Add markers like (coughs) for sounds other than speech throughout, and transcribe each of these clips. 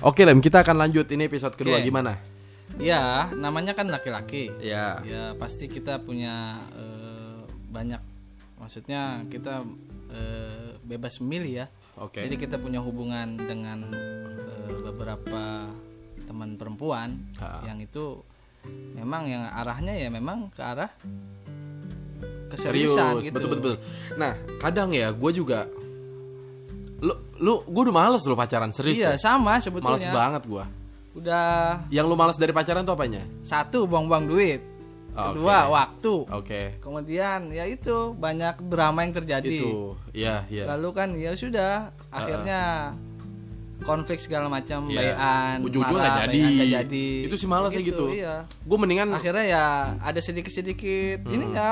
Oke Lem, kita akan lanjut ini episode kedua Oke. gimana? Ya, namanya kan laki-laki. Ya. Ya pasti kita punya eh, banyak, maksudnya kita eh, bebas memilih ya. Oke. Jadi kita punya hubungan dengan eh, beberapa teman perempuan Ha. yang itu memang yang arahnya ya memang ke arah Serius, keseriusan gitu. betul betul betul. Nah, kadang ya gue juga lu lu gue udah males lo pacaran serius. Iya, deh. sama Males sebetulnya. banget gue. Udah Yang lu males dari pacaran tuh apanya? satu buang-buang duit. Oh, Kedua, waktu. Oke. Kemudian ya itu banyak drama yang terjadi. Itu, iya iya. Lalu kan ya sudah akhirnya konflik segala macam Iya. bayan, Ujung-ujungnya marah, nggak jadi. bayan jadi. Itu sih males ya gitu. Iya. Gue mendingan Akhirnya ya ada sedikit-sedikit Hmm. ininya.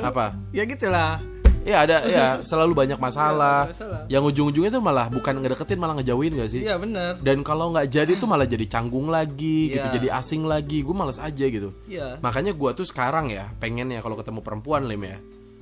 apa? (laughs) Ya gitulah. Iya ada (laughs) ya selalu banyak masalah. Iya, masalah. Yang ujung-ujungnya tuh malah bukan ngedeketin malah ngejauhin gak sih? Iya benar. Dan kalau nggak jadi tuh malah jadi canggung lagi, gitu, Iya. jadi asing lagi. Gue males aja gitu. Iya. Makanya gue tuh sekarang ya pengen ya kalau ketemu perempuan lem ya.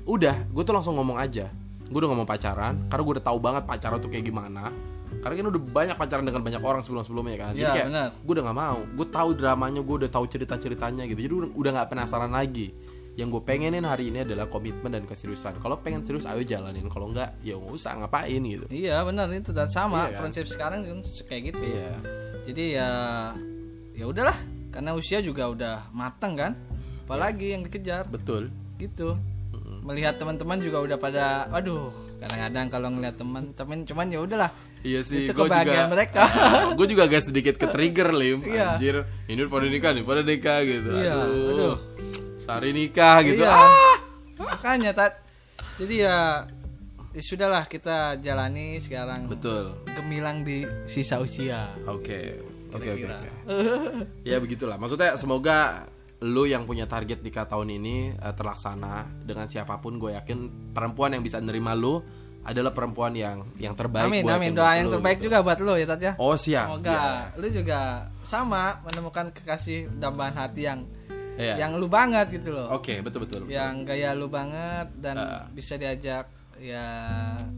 Udah, gue tuh langsung ngomong aja. Gue udah ngomong pacaran, karena gue udah tahu banget pacaran tuh kayak gimana. Karena kan udah banyak pacaran dengan banyak orang sebelum-sebelumnya kan. Jadi Iya, kayak gue udah nggak mau. Gue tahu dramanya, gue udah tahu cerita-ceritanya gitu. Jadi udah- udah nggak penasaran lagi. Yang gue pengenin hari ini adalah komitmen dan keseriusan. Kalau pengen serius, ayo jalanin. Kalau nggak, ya nggak usah ngapain gitu. Iya benar itu dan sama Iya kan? prinsip sekarang kan kayak gitu. Iya. Jadi ya ya udahlah karena usia juga udah matang kan. Apalagi yang dikejar Betul. gitu. Melihat teman-teman juga udah pada waduh, kadang-kadang kalau ngeliat teman, temen cuman ya udahlah. Iya sih, Itu kebahagiaan juga, mereka. (laughs) gue juga agak sedikit ke trigger lim, Iya. anjir. Ini pada nikah nih, pada nikah gitu. Iya, aduh. aduh. Sehari nikah gitu. Iya. Ah. Makanya tat. Jadi ya, ya sudahlah kita jalani sekarang. Betul. Gemilang di sisa usia. Oke. Oke oke. Ya begitulah. Maksudnya semoga lu yang punya target nikah tahun ini eh, terlaksana dengan siapa pun gue yakin perempuan yang bisa nerima lu adalah perempuan yang yang terbaik amin, gua amin. Doa buat yang lu, terbaik gitu. juga buat lo ya tat ya. Oh siap. Semoga lu juga sama menemukan kekasih dambaan hati yang Iya. yang lu banget gitu loh. Oke, betul betul. Yang gaya lu banget dan Ah. bisa diajak ya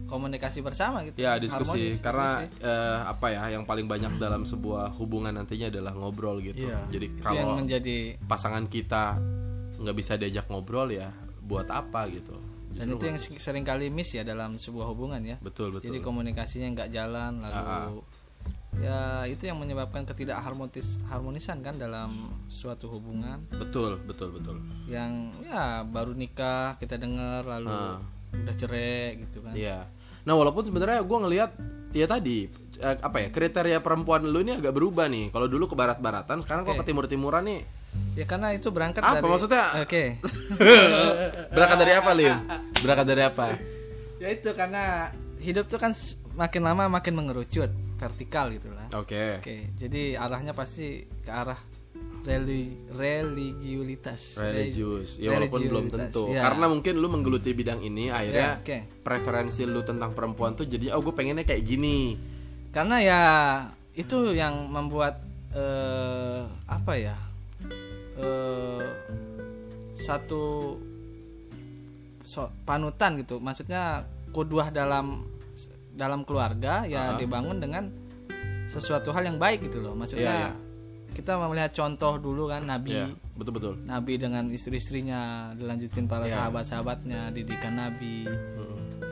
komunikasi bersama gitu. Ya diskusi Harmonis, karena diskusi. eh, apa ya yang paling banyak dalam sebuah hubungan nantinya adalah ngobrol gitu. Iya. Jadi itu yang kalau menjadi pasangan kita nggak bisa diajak ngobrol ya buat apa gitu. dan Justru itu yang sering kali miss ya dalam sebuah hubungan ya. betul betul. Jadi komunikasinya nggak jalan lalu ah. Ya itu yang menyebabkan ketidak harmonis harmonisan kan dalam suatu hubungan betul betul betul. yang ya baru nikah kita dengar lalu Ah. udah cerai gitu kan. Iya. Nah walaupun sebenarnya gue ngelihat ya tadi eh, apa ya kriteria perempuan lu ini agak berubah nih. Kalau dulu ke barat-baratan, sekarang kok ke timur-timuran nih. Ya karena itu berangkat Apa dari maksudnya? Oke. (laughs) (laughs) Berangkat dari apa Lim? Berangkat dari apa? ya itu karena hidup tuh kan makin lama makin mengerucut vertikal gitu lah. Oke. Oke, jadi arahnya pasti ke arah reli religiulitas. Religius, Reli- ya walaupun belum tentu. ya. Karena mungkin lu menggeluti bidang ini, akhirnya Ya, oke. preferensi lu tentang perempuan tuh jadi, oh gue pengennya kayak gini. karena ya itu yang membuat eh, apa ya eh, satu so- panutan gitu maksudnya kuduah dalam dalam keluarga ya Ah. dibangun dengan sesuatu hal yang baik gitu loh maksudnya Iya, kita melihat contoh dulu kan nabi Iya, betul betul. nabi dengan istri-istrinya dilanjutin para Iya. sahabat-sahabatnya didikan nabi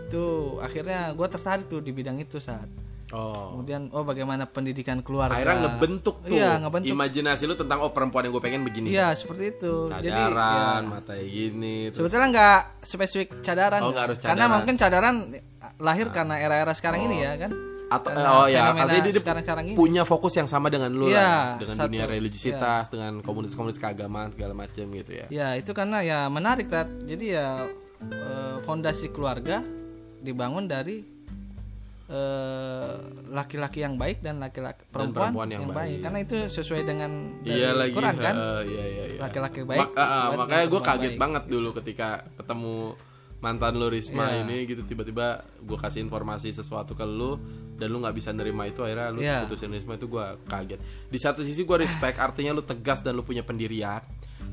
itu akhirnya gue tertarik tuh di bidang itu saat Oh. Kemudian oh bagaimana pendidikan keluarga. Akhirnya ngebentuk tuh Iya, ngebentuk. imajinasi lu tentang oh perempuan yang gue pengen begini. Iya, seperti itu. Jadi Cadaran, ya, mata gini. terus- sebetulnya nggak spesifik cadaran. Oh, nggak harus Karena cadaran. mungkin cadaran lahir karena era-era sekarang ini ya kan. atau Karena oh ya artinya dia sekarang-sekarang ini. punya fokus yang sama dengan lu Iya, lah dengan satu. dunia religiusitas dengan komunitas-komunitas keagamaan segala macam gitu ya Ya, itu karena ya menarik Tat. Jadi ya eh, fondasi keluarga dibangun dari laki-laki yang baik dan laki-laki perempuan, perempuan yang yang, baik. baik. Karena itu sesuai dengan iya lagi Quran kan. eh, iya iya iya Laki-laki baik, Mak- ah, ah, perempuan makanya gue kaget baik. banget dulu ketika ketemu mantan lu Risma Iya. ini gitu tiba-tiba gue kasih informasi sesuatu ke lu dan lu nggak bisa nerima itu akhirnya lu Iya. putusin Risma itu gue kaget di satu sisi gue respect (laughs) artinya lu tegas dan lu punya pendirian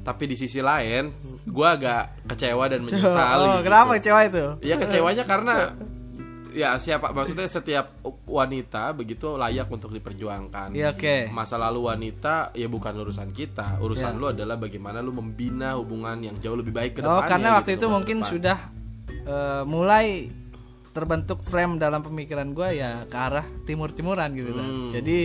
tapi di sisi lain gue agak kecewa dan menyesali (laughs) Oh, gitu. kenapa kecewa itu? Iya kecewanya karena (laughs) ya siapa maksudnya setiap wanita begitu layak untuk diperjuangkan. Iya oke. Masa lalu wanita ya bukan urusan kita. Urusan Ya. lu adalah bagaimana lu membina hubungan yang jauh lebih baik ke Oh depannya. karena waktu gitu, itu mungkin depan. sudah eh, mulai terbentuk frame dalam pemikiran gue ya ke arah timur-timuran gitu kan. Hmm. Jadi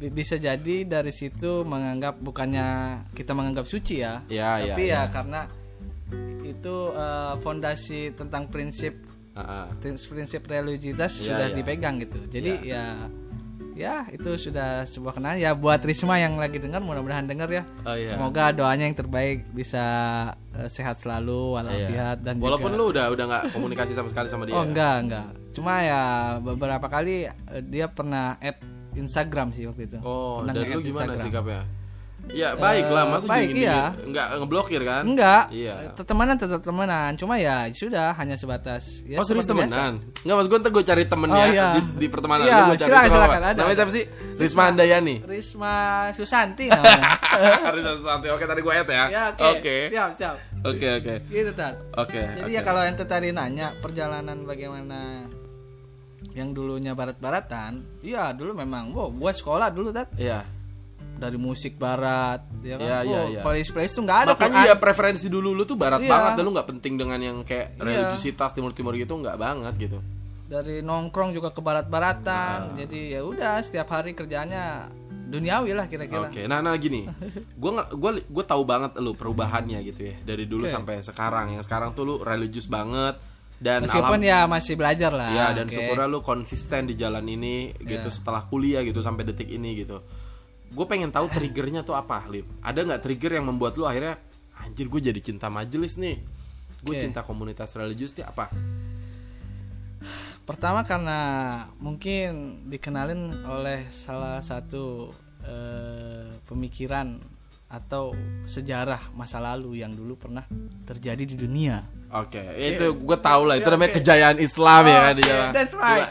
bi- bisa jadi dari situ menganggap bukannya kita menganggap suci ya, Ya, ya, tapi ya, ya. karena itu eh, fondasi tentang prinsip Ah. prinsip religiusitas Iya, sudah iya. dipegang gitu. Jadi ya ya itu sudah sebuah kenangan ya buat Risma yang lagi dengar mudah-mudahan dengar ya. Oh iya. Semoga doanya yang terbaik bisa eh, sehat selalu Iya. walafiat dan Walaupun juga lu udah udah nggak komunikasi sama sekali sama dia. Oh enggak enggak. Cuma ya beberapa kali eh, dia pernah add Instagram sih waktu itu. Oh, Pernah dan lu gimana Instagram. sikapnya? Ya baik lah, Eh, masa baik, dingin iya. Nggak ngeblokir kan? Enggak. Iya. Eh, Temenan tetap temenan. Cuma ya sudah hanya sebatas ya oh serius biasa. temenan? Enggak mas gue ntar gue cari temennya Oh, iya. di, di pertemanan Iya, gue cari silakan, silakan, ada, Namanya siapa sih? Risma Handayani Risma Susanti (laughs) namanya. Risma Susanti. Oke tadi gue add ya ya oke. Oke Siap, siap. Oke oke Gitu Tat. Oke Jadi ya kalau ente tadi nanya perjalanan bagaimana yang dulunya barat-baratan, iya dulu memang, wow, gua sekolah dulu tat Iya dari musik barat, ya kan, Iya, iya, wow, iya. playlist playlist tuh nggak ada Makanya Quran. ya preferensi dulu lu tuh barat Iya. banget Dan lu gak penting dengan yang kayak Iya. religiusitas timur-timur gitu nggak banget gitu dari nongkrong juga ke barat-baratan, Ah. jadi ya udah setiap hari kerjanya duniawi lah kira-kira. Oke, nah nah gini, gue gue gue tahu banget lu perubahannya gitu ya dari dulu Oke. sampai sekarang. Yang sekarang tuh lu religius banget dan Meskipun ya masih belajar lah. ya dan oke. syukurnya lu konsisten di jalan ini gitu Iya. setelah kuliah gitu sampai detik ini gitu. Gue pengen tahu triggernya tuh apa, Lim? Ada nggak trigger yang membuat lu akhirnya anjir gue jadi cinta majelis nih? Gue Oke. cinta komunitas religius nih apa? Pertama karena mungkin dikenalin oleh salah satu eh, pemikiran atau sejarah masa lalu yang dulu pernah terjadi di dunia. Oke, itu gue tahu lah itu namanya kejayaan Islam ya kan di jalan. that's right.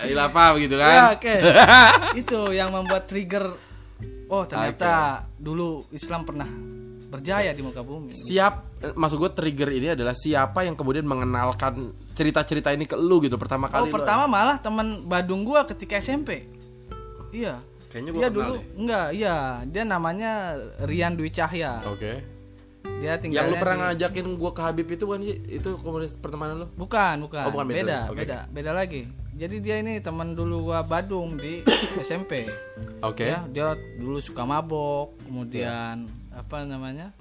Gitu kan? Ya, oke. (laughs) Itu yang membuat trigger oh ternyata dulu Islam pernah berjaya di muka bumi. siap eh, maksud gue trigger ini adalah siapa yang kemudian mengenalkan cerita-cerita ini ke lu gitu pertama Oh, kali lu- pertama malah teman Badung gua ketika SMP. Iya. kayaknya gue Dia kenal dulu deh. enggak, iya, dia namanya Rian Dwi Cahya. oke Dia tinggal yang lu pernah ngajakin gue ke Habib itu kan itu komunitas pertemanan lu Bukan, bukan. Oh, bukan, beda beda. Oke, beda, beda lagi. Jadi dia ini teman dulu gua Badung di (coughs) SMP. oke Ya, dia dulu suka mabok, kemudian apa namanya?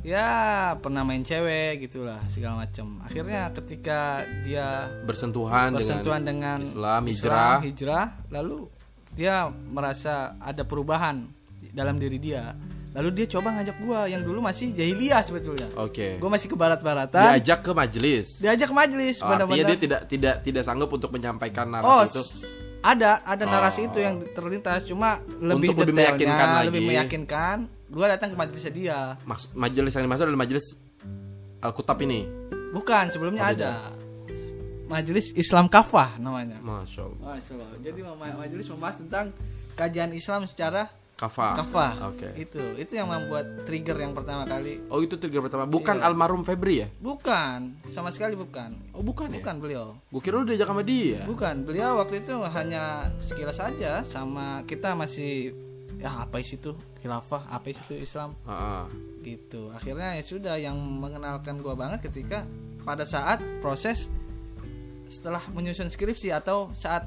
Ya, pernah main cewek gitulah segala macam. Akhirnya ketika dia bersentuhan, bersentuhan dengan, dengan, Islam hijrah hijrah, lalu dia merasa ada perubahan dalam diri dia. Lalu dia coba ngajak gua yang dulu masih jahiliyah sebetulnya. oke Gua masih ke barat-baratan. diajak ke majelis Diajak majelis Oh, artinya dia tidak tidak tidak sanggup untuk menyampaikan Oh, narasi itu s- ada ada narasi Oh. itu yang terlintas cuma lebih Untuk lebih detailnya, meyakinkan lagi. lebih meyakinkan. Gua datang ke majelisnya dia. Maksud- majelis yang dimaksud adalah majelis Alkitab ini Bukan, sebelumnya Oh, beda. ada. Majelis Islam Kafah namanya. masya Allah Masya Allah. Jadi ma- majelis membahas tentang kajian Islam secara kafah kafah. oke Itu itu yang membuat trigger yang pertama kali. oh itu trigger pertama bukan Iya. almarhum Febri ya Bukan, sama sekali bukan. oh bukan ya Bukan beliau. gue kira lu diajak sama dia Bukan, beliau waktu itu hanya sekilas saja sama kita masih ya apa isi itu khilafah, apa isi itu Islam Heeh. gitu. Akhirnya ya sudah yang mengenalkan gua banget ketika pada saat proses setelah menyusun skripsi atau saat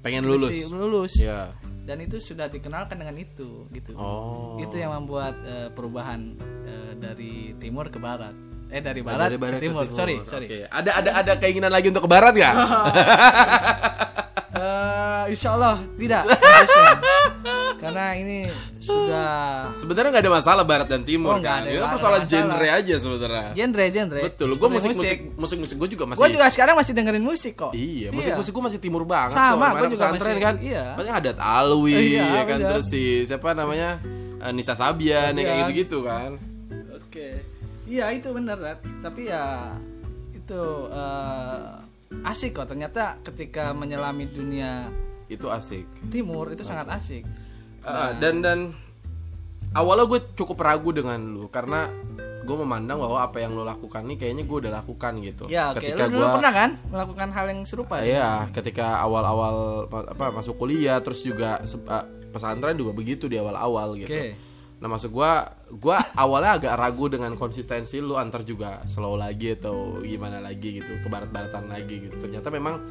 pengen lulus skripsi lulus. ya Dan itu sudah dikenalkan dengan itu gitu. oh Itu yang membuat eh, perubahan eh, dari timur ke barat. Eh dari barat, dari barat ke timur. Sorry, Oke. sorry. Ada ada ada keinginan lagi untuk ke barat nggak? (laughs) Eh, insya Allah tidak karena ini sudah Sebenarnya nggak ada masalah barat dan timur Oh, kan. ada- Ini persoalan masalah. genre aja sebenarnya. genre genre Betul. Gue musik musik musik musik gue juga masih. gue juga sekarang masih dengerin musik kok Iya, musik musik gue masih timur banget. Sama, Kemarin juga masih- kan. iya. Makanya adat Alwi, Iya, ya kan benar. terus si siapa namanya Eh, Nisa Sabian, ya kayak gitu-gitu kan. oke iya itu benar tapi ya itu eh, asik kok ternyata ketika menyelami dunia Itu asik. timur itu sangat asik Uh, dan dan awalnya gue cukup ragu dengan lu karena gue memandang bahwa apa yang lo lakukan nih kayaknya gue udah lakukan gitu. Ya, oke. ketika gua- pernah kan melakukan hal yang serupa? Iya, ketika awal-awal apa masuk kuliah terus juga eh, pesantren juga begitu di awal-awal gitu. Oke. Nah, maksud gua gua awalnya agak ragu dengan konsistensi lu antar juga slow lagi atau gimana lagi gitu, ke barat-baratan lagi gitu. Ternyata memang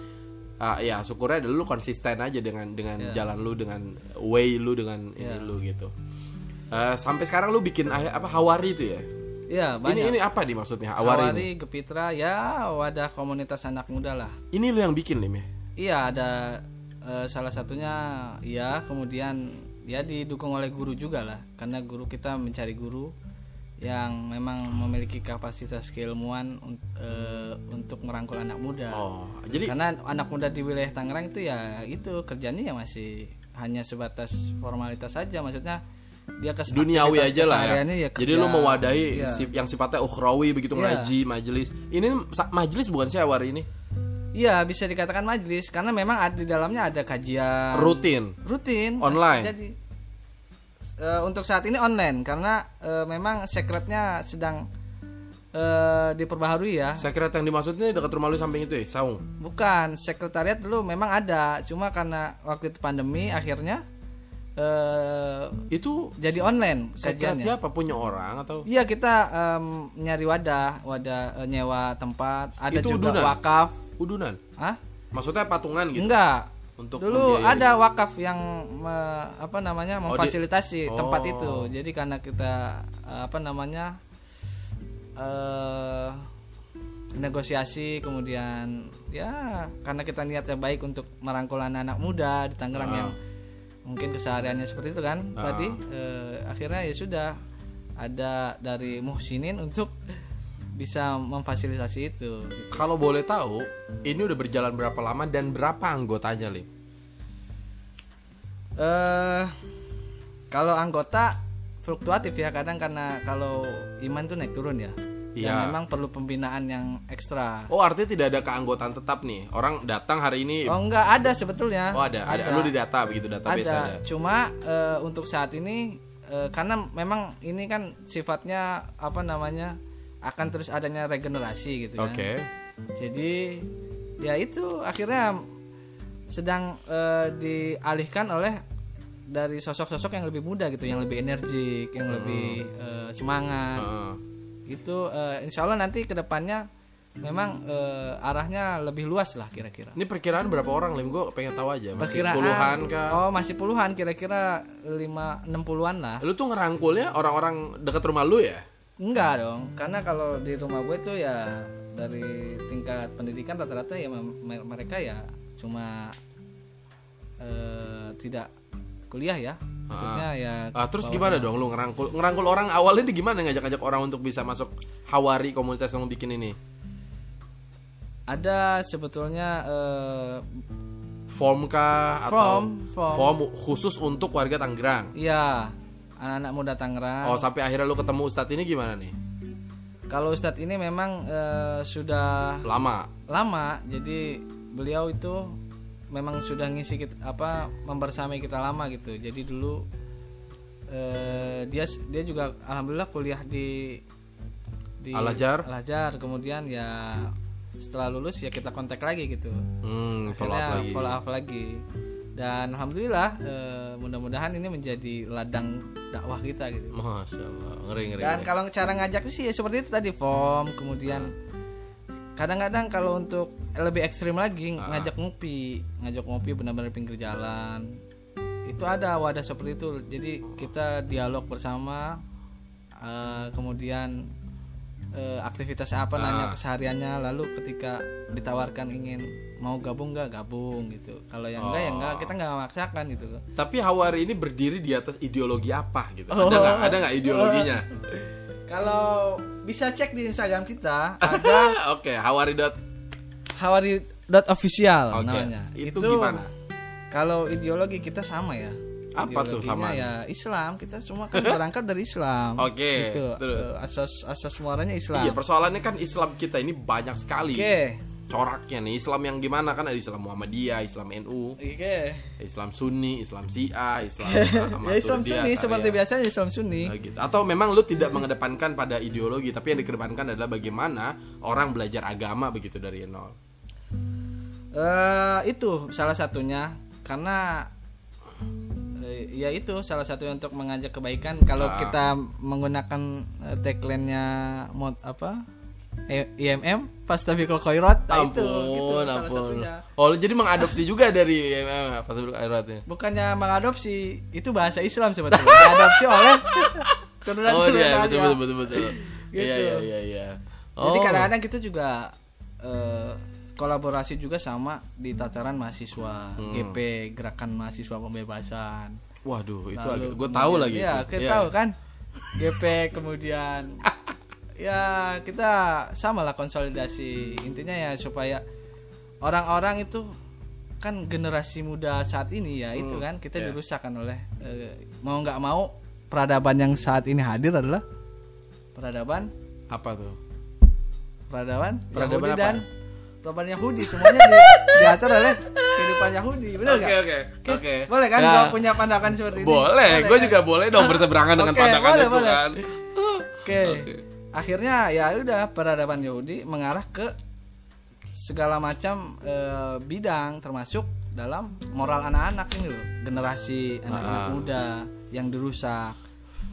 ah, ya syukurnya adalah lu konsisten aja dengan dengan jalan lu dengan way lu dengan ini Iya. lu gitu. Eh, sampai sekarang lu bikin apa Hawari itu ya? Iya, Ini banyak. ini apa di maksudnya Hawari, ini? Hawari, Gepitra, ya wadah komunitas anak muda lah. Ini lu yang bikin Lim ya? Iya, ada eh, salah satunya ya, kemudian ya didukung oleh guru juga lah. Karena guru kita mencari guru yang memang memiliki kapasitas keilmuan eh, untuk merangkul anak muda. Oh, jadi Karena anak muda di wilayah Tangerang itu ya itu kerjanya ya masih hanya sebatas formalitas saja maksudnya dia ke duniawi aja lah ya. kesehariannya Jadi lu mewadahi si- yang sifatnya ukhrawi begitu Iya. ngaji, majelis. Ini majelis bukan sih Hawari ini? Iya bisa dikatakan majelis karena memang ada di dalamnya ada kajian Rutin. rutin Online? Jadi eh, untuk saat ini online karena eh, memang sekretnya sedang eh, diperbaharui ya. Sekret yang dimaksudnya dekat rumah lu samping itu ya, Saung. Bukan sekretariat dulu memang ada cuma karena waktu itu pandemi akhirnya eh, Itu jadi online kajiannya. siapa punya orang atau Iya kita em, nyari wadah, wadah eh, nyewa tempat, ada Itu juga udunan? wakaf. Udunan? Hah? Maksudnya patungan gitu. Enggak. Untuk Dulu membiayai. ada wakaf yang me- apa namanya Oh, di- memfasilitasi Oh. tempat itu. Jadi karena kita apa namanya eh negosiasi kemudian ya karena kita niatnya baik untuk merangkul anak-anak muda di Tangerang Ah. yang mungkin kesehariannya seperti itu kan Ah. tadi eh, akhirnya ya sudah ada dari Muhsinin untuk bisa memfasilitasi itu. Kalau boleh tahu, ini udah berjalan berapa lama dan berapa anggotanya, Lim? eh kalau anggota fluktuatif ya kadang karena kalau iman tuh naik turun ya. Iya. Memang perlu pembinaan yang ekstra. Oh, artinya tidak ada keanggotaan tetap nih. Orang datang hari ini Oh enggak ada sebetulnya. Oh, ada, ada. Lu di data begitu database ada. ada. Cuma eh, untuk saat ini eh, karena memang ini kan sifatnya apa namanya akan terus adanya regenerasi gitu kan. Oke. Jadi ya itu akhirnya sedang eh, dialihkan oleh dari sosok-sosok yang lebih muda gitu, yang lebih energik, yang lebih eh, semangat. Heeh. Itu eh, insya Allah nanti ke depannya memang eh, arahnya lebih luas lah kira-kira. Ini perkiraan berapa orang, Lim? Gue pengen tahu aja. Masih Perkiraan puluhan kah? Oh masih puluhan kira-kira lima enam puluhan lah. Lu tuh ngerangkulnya orang-orang dekat rumah lu ya? Enggak dong, karena kalau di rumah gue tuh ya dari tingkat pendidikan rata-rata ya mereka ya cuma eh, tidak kuliah ya, maksudnya ya. Ah, terus gimana dong lu ngerangkul ngerangkul orang awalnya di gimana ngajak-ngajak orang untuk bisa masuk Hawari komunitas yang lu bikin ini? Ada sebetulnya eh, Form kah atau Form, form. khusus untuk warga Tangerang? ya anak-anak muda Tangerang. Oh, sampai akhirnya lu ketemu Ustadz ini gimana nih? Kalau Ustadz ini memang eh, sudah Lama. lama, jadi beliau itu memang sudah ngisi kita, apa membersamai kita lama gitu. Jadi dulu eh, dia dia juga alhamdulillah kuliah di di Al-Azhar? Al-Azhar. kemudian ya setelah lulus ya kita kontak lagi gitu. Hmm, follow up lagi. follow up lagi. Dan alhamdulillah eh, mudah-mudahan ini menjadi ladang dakwah kita gitu. Masya Allah, ngeri ngeri. Dan ngeri. kalau cara ngajak sih ya seperti itu tadi form, kemudian kadang-kadang kalau untuk lebih ekstrim lagi Ah. ngajak ngopi, ngajak ngopi benar-benar pinggir jalan. Itu ada wadah seperti itu. Jadi kita dialog bersama eh, kemudian eh, aktivitas apa Ah. nanya kesehariannya lalu ketika ditawarkan ingin mau gabung nggak gabung gitu. Kalau yang enggak ya enggak, kita nggak memaksakan gitu. Tapi Hawari ini berdiri di atas ideologi apa gitu? Oh. Ada nggak? Ada nggak ideologinya? (laughs) Kalau bisa cek di Instagram kita ada (laughs) Oke, Hawari dot. hawari.official Oke. namanya. Itu gimana? Kalau ideologi kita sama ya. Apa tuh sama? ya Islam. Kita semua kan berangkat dari Islam. (laughs) Oke, Gitu. terus. Eh, asas asas muaranya Islam. Iya, persoalannya kan Islam kita ini banyak sekali. Oke. coraknya nih Islam yang gimana kan ada Islam Muhammadiyah Islam NU Oke. Islam Sunni Islam Syiah Islam (laughs) ya Islam Sunni seperti ya. biasanya Islam Sunni. Nah, gitu. Atau memang lu tidak mengedepankan pada ideologi, tapi yang dikedepankan adalah bagaimana orang belajar agama begitu dari nol. Eh itu salah satunya karena ya itu salah satu untuk mengajak kebaikan kalau Ah. kita menggunakan eh, tagline-nya mod apa E- IMM Fastabiqul Khairat nah itu gitu Ampun, salah ampun. satunya. Oh, jadi mengadopsi juga dari eh, pas dulu airatnya. bukannya mengadopsi itu bahasa Islam sebetulnya diadopsi oleh (laughs) turunan Oh, iya, betul betul betul betul. (laughs) Gitu. Iya iya iya iya. Jadi Oh. kadang-kadang kita juga eh, kolaborasi juga sama di tataran mahasiswa Hmm. GP Gerakan Mahasiswa Pembebasan. Waduh, itu Lalu agak gue tahu lagi. Iya, itu. kita Iya. tahu kan. GP kemudian (laughs) ya kita sama lah konsolidasi. Intinya ya supaya orang-orang itu kan generasi muda saat ini ya itu Hmm, kan kita iya. dirusakkan oleh eh, mau nggak mau peradaban yang saat ini hadir adalah peradaban Apa tuh? peradaban, Peradaban Yahudi apa? dan peradaban Yahudi semuanya di, diatur oleh (laughs) kehidupan Yahudi benar Oke nggak? oke oke. boleh kan Ya. kalau punya pandangan seperti ini Boleh, gue kan? juga boleh dong berseberangan dengan pandangan boleh, itu boleh. kan. Oke. Oke. Akhirnya ya udah peradaban Yahudi mengarah ke segala macam eh, bidang termasuk dalam moral anak-anak ini loh, generasi anak-anak Ah. muda yang dirusak.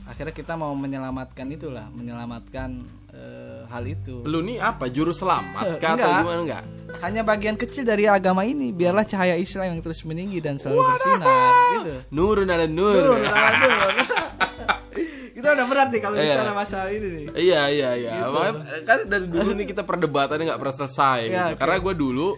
Akhirnya kita mau menyelamatkan itulah, menyelamatkan eh, hal itu. Lu nih apa juru selamat (laughs) kah atau Enggak. gimana enggak? Hanya bagian kecil dari agama ini, biarlah cahaya Islam yang terus meninggi dan selalu bersinar gitu. Nurun ada nur. Nur, nur. Kita udah berat nih kalau Iya. bicara masalah ini nih. Iya iya iya. Gitu. Makanya kan dari dulu nih kita perdebatannya nggak pernah selesai. Iya, gitu. oke. Karena gue dulu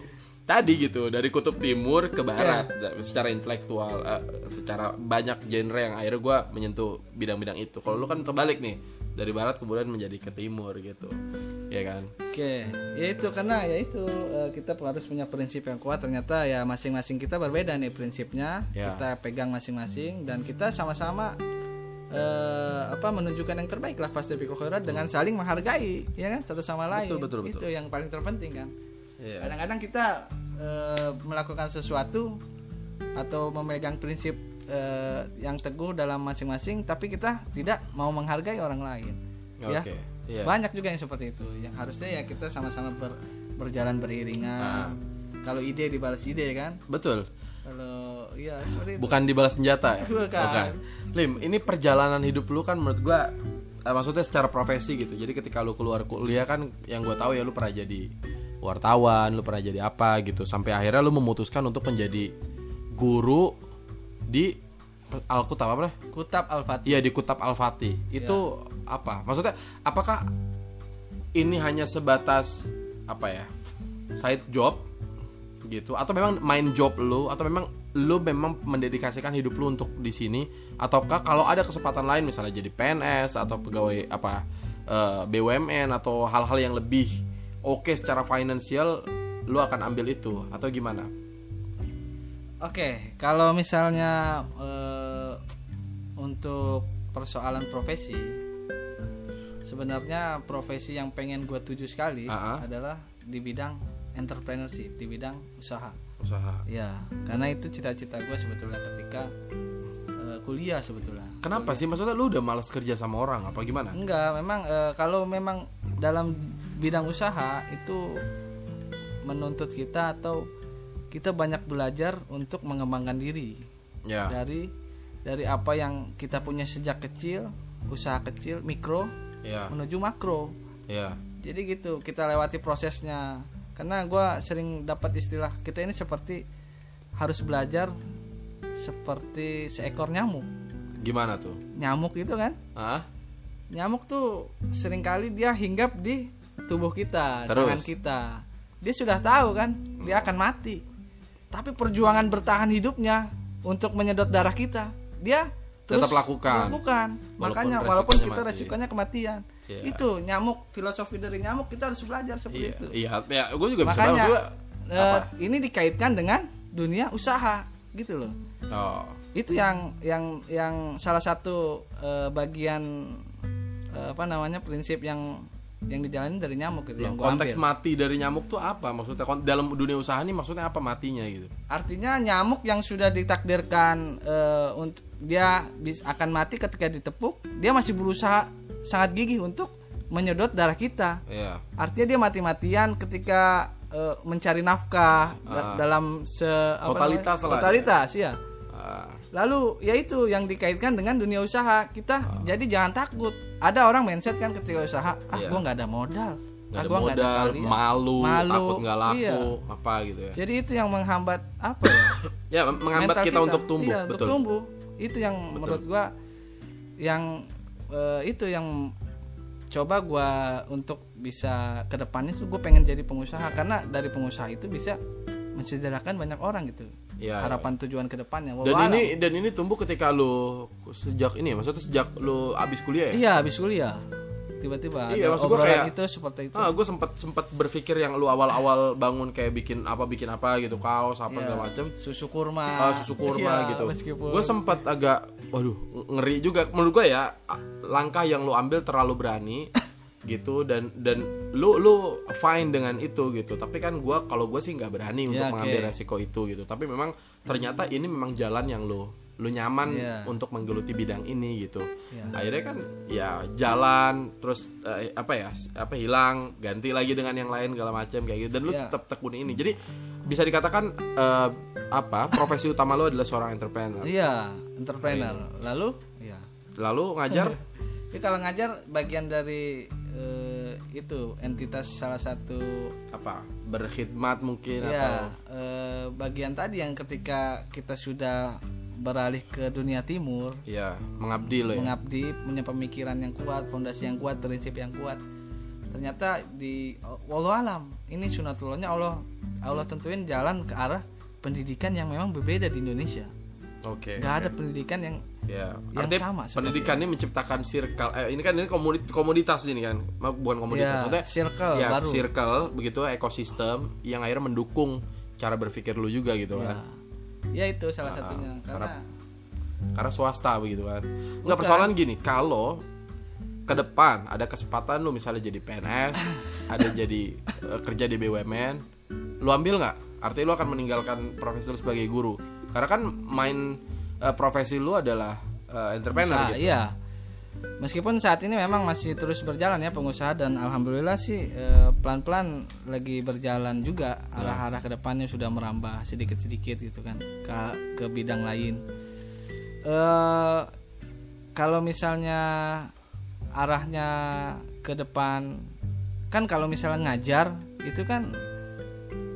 tadi gitu dari kutub timur ke barat da- secara intelektual, eh, secara banyak genre yang akhirnya gue menyentuh bidang-bidang itu. Kalau lu kan terbalik nih dari barat kemudian menjadi ke timur gitu, ya kan? Oke, ya itu karena ya itu eh, kita harus punya prinsip yang kuat. Ternyata ya masing-masing kita berbeda nih prinsipnya. Ya. Kita pegang masing-masing dan kita sama-sama eh, apa menunjukkan yang terbaik lah pasti pikul khairat dengan saling menghargai, ya kan satu sama lain. Betul, betul, betul. Itu yang paling terpenting kan. Iya. Kadang-kadang kita eh, melakukan sesuatu atau memegang prinsip eh, yang teguh dalam masing-masing, tapi kita tidak mau menghargai orang lain. Ya, Oke, iya. banyak juga yang seperti itu. Yang harusnya ya kita sama-sama ber- berjalan beriringan. Ah. Kalau ide dibalas ide kan. Betul. Kalau iya seperti itu. Bukan dibalas senjata ya? Bukan. Lim, ini perjalanan hidup lu kan menurut gua eh, maksudnya secara profesi gitu. Jadi ketika lu keluar kuliah kan yang gua tahu ya lu pernah jadi wartawan, lu pernah jadi apa gitu. Sampai akhirnya lu memutuskan untuk menjadi guru di Alkutab apa nih? Kutab Al-Fatih. Iya di Kutab Al-Fatih. Itu apa? Maksudnya apakah ini hanya sebatas apa ya? Side job gitu atau memang main job lu atau memang lu memang mendedikasikan hidup lu untuk di sini ataukah kalau ada kesempatan lain misalnya jadi PNS atau pegawai apa eh, BUMN atau hal-hal yang lebih oke secara finansial lu akan ambil itu atau gimana? Oke, kalau misalnya eh, untuk persoalan profesi, sebenarnya profesi yang pengen gue tuju sekali Ah, ah. adalah di bidang entrepreneurship, di bidang usaha. Usaha. Ya, karena itu cita-cita gue sebetulnya ketika eh, kuliah sebetulnya. Kenapa sih maksudnya lu udah males kerja sama orang apa gimana? Enggak, memang eh, kalau memang dalam bidang usaha itu menuntut kita atau kita banyak belajar untuk mengembangkan diri Ya. dari dari apa yang kita punya sejak kecil, usaha kecil, mikro Ya. menuju makro. Ya. Jadi gitu, kita lewati prosesnya. Karena gua sering dapat istilah kita ini seperti harus belajar seperti seekor nyamuk. Gimana tuh? Nyamuk itu kan Ah? nyamuk tuh sering kali dia hinggap di tubuh kita, Terus? tangan kita. Dia sudah tahu kan, dia akan mati. Tapi perjuangan bertahan hidupnya untuk menyedot darah kita, dia terus Tetap lakukan. lakukan. Walaupun Makanya walaupun kita mati. resikonya kematian. Iya. Itu nyamuk, filosofi dari nyamuk kita harus belajar seperti Iya, itu. iya, ya, gue juga bisa Makanya bilang juga. apa? ini dikaitkan dengan dunia usaha gitu loh Oh, itu yang yang yang salah satu eh, bagian eh, apa namanya prinsip yang yang dijalani dari nyamuk gitu yang Loh, gua konteks ambil. mati dari nyamuk tuh apa maksudnya dalam dunia usaha nih maksudnya apa matinya gitu Artinya nyamuk yang sudah ditakdirkan eh, untuk dia akan mati ketika ditepuk, dia masih berusaha sangat gigih untuk menyedot darah kita. ya Artinya dia mati-matian ketika eh, mencari nafkah Ah. dalam se apa Totalitas namanya? lah. Totalitas ya. Ah, Lalu ya itu yang dikaitkan dengan dunia usaha kita. Jadi jangan takut. Ada orang mindset kan ketika usaha, ah Iya. gua nggak ada modal. nggak ah, ada gua nggak modal keahlian." malu, Malu, takut nggak laku iya. apa gitu ya Jadi itu yang menghambat apa ya? (laughs) ya menghambat mental kita, untuk tumbuh Iya, betul untuk tumbuh. Itu yang menurut gua yang eh, itu yang coba gua untuk bisa ke depannya tuh gue pengen jadi pengusaha karena dari pengusaha itu bisa mensejahterakan banyak orang gitu. Iya, Harapan tujuan ke depannya. dan ini dan ini tumbuh ketika lu sejak ini ya maksudnya sejak lu abis kuliah ya Iya, habis kuliah. Tiba-tiba Iya, ada maksud obrolan kayak- itu seperti itu. Ah, gue sempat sempat berpikir yang lu awal-awal bangun kayak bikin apa bikin apa gitu kaos apa Iya. segala macam Susu kurma. Ah, susu kurma Iya, gitu. Meskipun Gue sempat agak, waduh, ngeri juga. Menurut gue ya, langkah yang lu ambil terlalu berani gitu dan dan lu lu fine dengan itu gitu. Tapi kan gue kalau gue sih nggak berani untuk Ya, oke. mengambil resiko itu gitu. Tapi memang ternyata ini memang jalan yang lu lu nyaman Iya. untuk menggeluti bidang ini gitu. Iya. Akhirnya kan ya jalan terus eh, apa ya apa hilang ganti lagi dengan yang lain segala macam kayak gitu dan lu Iya. tetap tekuni ini. Jadi bisa dikatakan eh, apa profesi utama lu adalah seorang entrepreneur. Iya, entrepreneur. Lalu, iya. Lalu ngajar Jadi (laughs) kalau ngajar bagian dari eh, itu entitas salah satu apa berkhidmat mungkin atau ya eh, bagian tadi yang ketika kita sudah beralih ke dunia timur ya mengabdi lo ya. mengabdi punya pemikiran yang kuat fondasi yang kuat prinsip yang kuat ternyata di walau alam ini sunatullahnya Allah Allah tentuin jalan ke arah pendidikan yang memang berbeda di Indonesia Oke. nggak ada pendidikan yang Ya, yang artinya sama pendidikan ini menciptakan circle. Eh, ini kan ini komodit- komoditas ini kan, bukan komoditas. Ya, Maksudnya, circle ya, baru. circle begitu ekosistem yang akhirnya mendukung cara berpikir lu juga gitu ya, kan. ya itu salah satunya Ah, karena- karena swasta begitu kan. Enggak persoalan gini, kalau ke depan ada kesempatan lu misalnya jadi PNS, (laughs) ada jadi eh, kerja di BUMN, lu ambil nggak? Artinya lu akan meninggalkan profesi lu sebagai guru. Karena kan main eh, profesi lu adalah eh, entrepreneur Usaha, gitu. iya. Meskipun saat ini memang masih terus berjalan ya pengusaha dan alhamdulillah sih eh, pelan-pelan lagi berjalan juga Ya. arah-arah ke depannya sudah merambah sedikit-sedikit gitu kan ke ke bidang lain. Eh kalau misalnya arahnya ke depan kan kalau misalnya ngajar itu kan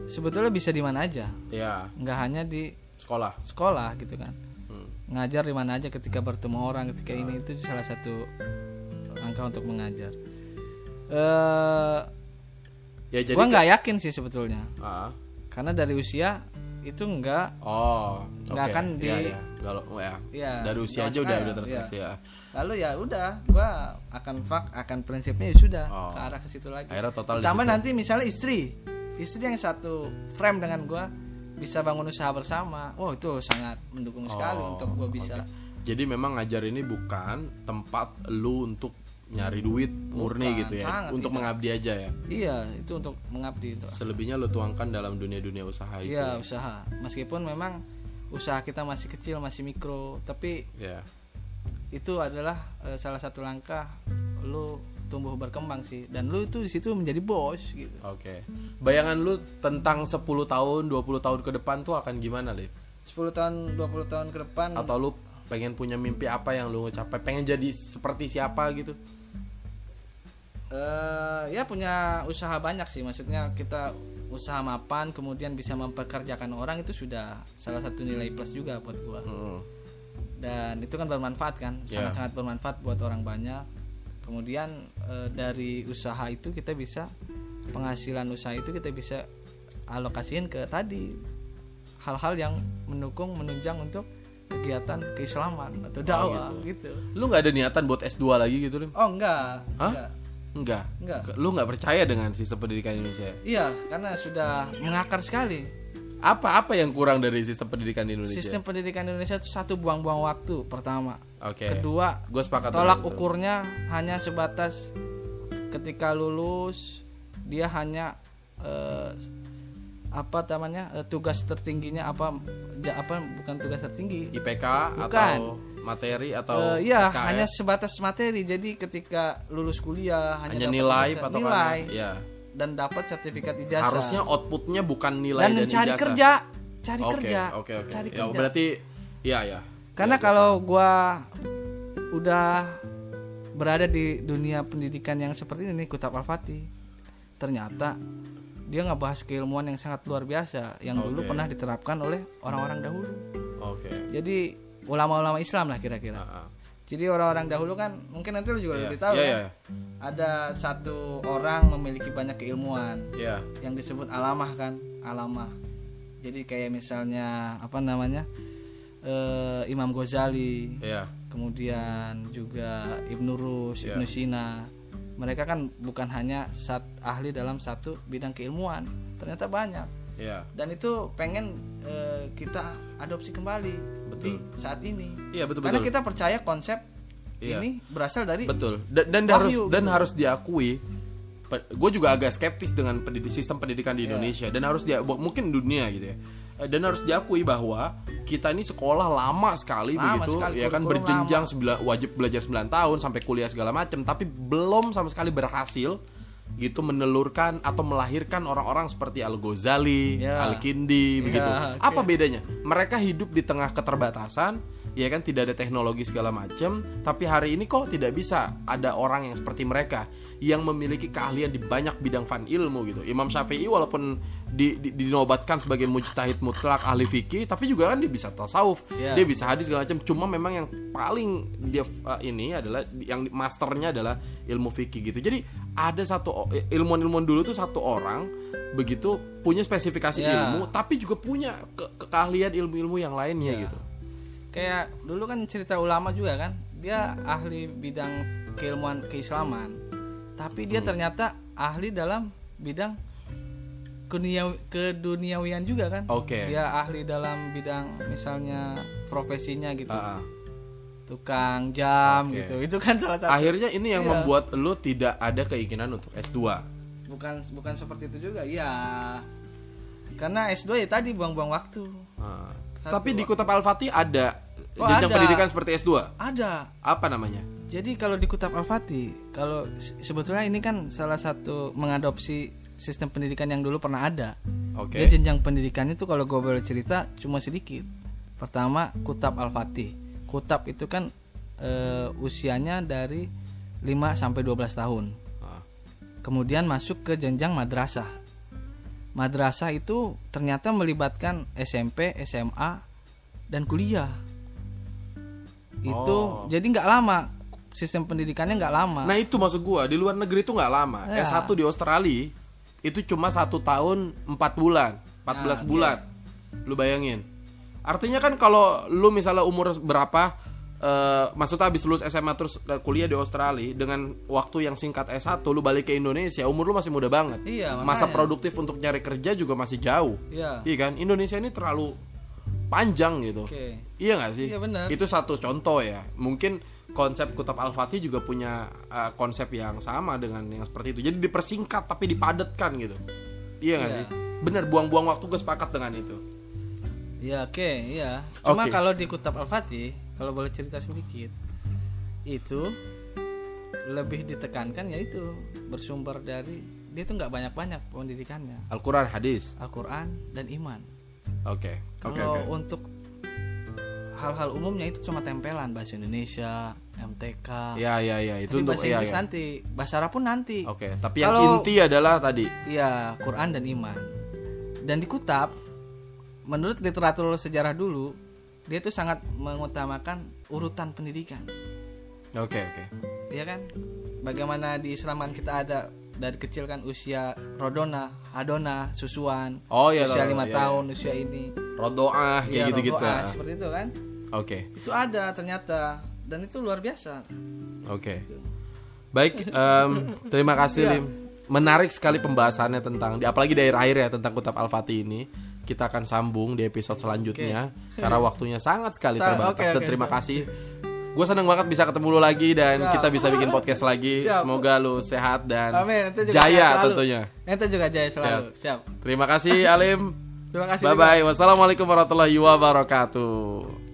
sebetulnya bisa di mana aja, Ya, nggak hanya di sekolah. sekolah gitu kan Hmm. ngajar di mana aja ketika bertemu orang ketika ini itu salah satu langkah untuk mengajar. Eh, Ya jadi gua nggak yakin sih sebetulnya, Ah. karena dari usia itu enggak, Oh, Nggak oke. akan di- Iya, iya. Kalau ya. ya. Dari usia aja udah udah terseleksi ya. Lalu ya udah, gua akan fak, akan prinsipnya ya sudah Oh. ke arah ke situ lagi. Akhirnya total Tambah nanti misalnya istri, istri yang satu frame dengan gua bisa bangun usaha bersama. Oh itu sangat mendukung sekali Oh, untuk gua bisa. Jadi memang ngajar ini bukan tempat lu untuk nyari duit murni Bukan, gitu ya. Untuk tidak. mengabdi aja ya. Iya, itu untuk mengabdi itu. Selebihnya lu tuangkan dalam dunia-dunia usaha itu. Iya usaha. Meskipun memang usaha kita masih kecil, masih mikro, tapi Ya. itu adalah eh, salah satu langkah lu tumbuh berkembang sih. Dan lu itu di situ menjadi bos gitu. Oke. Bayangan lu tentang 10 tahun, 20 tahun ke depan tuh akan gimana, Lip? 10 tahun, 20 tahun ke depan Atau lu pengen punya mimpi apa yang lu capai? Pengen jadi seperti siapa gitu? eh, ya punya usaha banyak sih. Maksudnya kita usaha mapan kemudian bisa mempekerjakan orang itu sudah salah satu nilai plus juga buat gua. Mm-mm. dan itu kan bermanfaat kan Ya. sangat-sangat bermanfaat buat orang banyak kemudian eh, dari usaha itu kita bisa penghasilan usaha itu kita bisa alokasiin ke tadi hal-hal yang mendukung menunjang untuk kegiatan keislaman atau dakwah gitu. Lu nggak ada niatan buat S2 lagi gitu, Lim? oh enggak Hah? enggak Enggak. enggak Lu nggak percaya dengan sistem pendidikan Indonesia? iya karena sudah mengakar sekali Apa apa yang kurang dari sistem pendidikan di Indonesia? sistem pendidikan Indonesia itu satu buang-buang waktu pertama Oke. kedua Gue sepakat. tolak itu. ukurnya hanya sebatas ketika lulus dia hanya eh, apa namanya eh, tugas tertingginya apa ja- apa bukan tugas tertinggi IPK Bukan. atau materi atau Eh, iya SKS? hanya sebatas materi jadi ketika lulus kuliah hanya, hanya nilai patokannya. nilai ya dan dapat sertifikat ijazah. Harusnya outputnya bukan nilai dan dan, ijazah. kerja cari oke kerja oke oke. cari ya kerja. berarti ya ya. Karena Ya, kalau gua udah berada di dunia pendidikan yang seperti ini Kutab Al-Fatih ternyata dia ngebahas keilmuan yang sangat luar biasa yang dulu Oke. pernah diterapkan oleh orang-orang dahulu. Oke. Jadi ulama-ulama Islam lah kira-kira. Ah, ah. Jadi orang-orang dahulu kan mungkin nanti lu juga Iya. lebih tahu Iya, kan iya. ada satu orang memiliki banyak keilmuan ya yang disebut alamah kan alamah jadi kayak misalnya apa namanya eh, Imam Ghazali ya kemudian juga Ibnu Rus. Ibnu Sina. Mereka kan bukan hanya sat, ahli dalam satu bidang keilmuan, ternyata banyak. ya Dan itu pengen eh, kita adopsi kembali di saat ini. iya betul Karena betul kita percaya konsep Iya. ini berasal dari betul dan, dan Wahyu, harus gitu. dan harus diakui gue juga agak skeptis dengan pendidik, sistem pendidikan di Iya. Indonesia dan harus dia mungkin dunia gitu ya Eh, dan harus diakui bahwa kita ini sekolah lama sekali Lama begitu sekali, ya kan berjenjang lama. sebela- wajib belajar 9 tahun sampai kuliah segala macam tapi belum sama sekali berhasil gitu menelurkan atau melahirkan orang-orang seperti Al Ghazali, Ya. Al Kindi begitu. oke. Apa bedanya? Mereka hidup di tengah keterbatasan, ya kan tidak ada teknologi segala macam, tapi hari ini kok tidak bisa ada orang yang seperti mereka yang memiliki keahlian di banyak bidang fan ilmu gitu. Imam Syafi'i walaupun di, di- dinobatkan sebagai mujtahid mutlak ahli fikih, tapi juga kan dia bisa tasawuf, Ya. dia bisa hadis segala macam. Cuma memang yang paling dia uh, ini adalah yang masternya adalah ilmu fikih gitu. Jadi ada satu ilmuwan-ilmuwan dulu tuh satu orang begitu punya spesifikasi Ya. ilmu, tapi juga punya ke- ke- keahlian ilmu-ilmu yang lainnya Ya. gitu. Kayak dulu kan cerita ulama juga kan. Dia ahli bidang keilmuan keislaman. Tapi dia Hmm. ternyata ahli dalam bidang kedunia keduniawian juga kan. Oke. Dia ahli dalam bidang misalnya profesinya gitu. Ah, ah. Tukang jam Oke. gitu. Itu kan salah satu Akhirnya ini yang Iya. membuat lu tidak ada keinginan untuk S2. bukan bukan seperti itu juga. Iya. Karena S2 ya tadi buang-buang waktu. Satu. Tapi di Kutab Al-Fatih ada Oh, jenjang ada. pendidikan seperti S2. Ada. Apa namanya? Jadi kalau di Kutab Al-Fatih, kalau se- sebetulnya ini kan salah satu mengadopsi sistem pendidikan yang dulu pernah ada. Oke. Dia jenjang pendidikannya itu kalau gue boleh cerita cuma sedikit. Pertama Kutab Al-Fatih. Kutab itu kan eh, usianya dari 5 sampai 12 tahun. Ah. Kemudian masuk ke jenjang madrasah. Madrasah itu ternyata melibatkan SMP, SMA, dan kuliah. Itu Oh. jadi nggak lama sistem pendidikannya nggak lama. Nah itu maksud gua di luar negeri itu nggak lama. Ya. S1 di Australia itu cuma satu tahun 4 bulan, 14 Nah, bulan. Lu bayangin. Artinya kan kalau lu misalnya umur berapa eh maksudnya habis lulus SMA terus kuliah di Australia dengan waktu yang singkat S1 lu balik ke Indonesia, umur lu masih muda banget. Iya, Masa produktif untuk nyari kerja juga masih jauh. Iya. Iya kan? Indonesia ini terlalu panjang gitu. Oke. Iya nggak sih? Iya, benar. Itu satu contoh ya. Mungkin konsep Kutab Al-Fatih juga punya uh, konsep yang sama dengan yang seperti itu. Jadi dipersingkat tapi dipadatkan gitu. Iya nggak Iya. sih? Bener buang-buang waktu gue sepakat dengan itu. Ya oke, iya. Cuma Oke. kalau di Kutab Al-Fatih, kalau boleh cerita sedikit, itu lebih ditekankan yaitu bersumber dari dia tuh nggak banyak-banyak pendidikannya, Al-Quran hadis. Al-Quran dan iman. Oke. Oke Kalau oke. untuk hal-hal umumnya itu cuma tempelan bahasa Indonesia, MTK. Ya ya ya itu Tapi untuk bahasa Inggris ya. nanti, bahasa Arab pun nanti. Oke, tapi yang Kalau- inti adalah tadi. Iya, Quran dan iman. Dan di Kutab, menurut literatur sejarah dulu, dia itu sangat mengutamakan urutan pendidikan. Oke oke. Iya kan? Bagaimana di Islaman kita ada dari kecil kan usia rodona, hadona, susuan, Oh, iya, usia lima iya, tahun, usia ini, Rodoah Iya, kayak gitu-gitu. rodoah, seperti itu kan? Oke. Itu ada ternyata dan itu luar biasa. Oke. Baik, em, terima kasih Iya. Lim. Menarik sekali pembahasannya tentang, di- apalagi dari akhir ya tentang Kutab Al-Fatih ini. Kita akan sambung di episode selanjutnya karena waktunya sangat sekali terbatas. Dan oke, terima sa- kasih Gue seneng banget bisa ketemu lu lagi dan Siap. kita bisa bikin podcast lagi. Siap. Semoga lu sehat dan Amin. Jaya tentunya. Ente juga jaya selalu. Siap. Terima kasih Alim. Terima kasih. Bye juga. bye. Wassalamualaikum warahmatullahi wabarakatuh.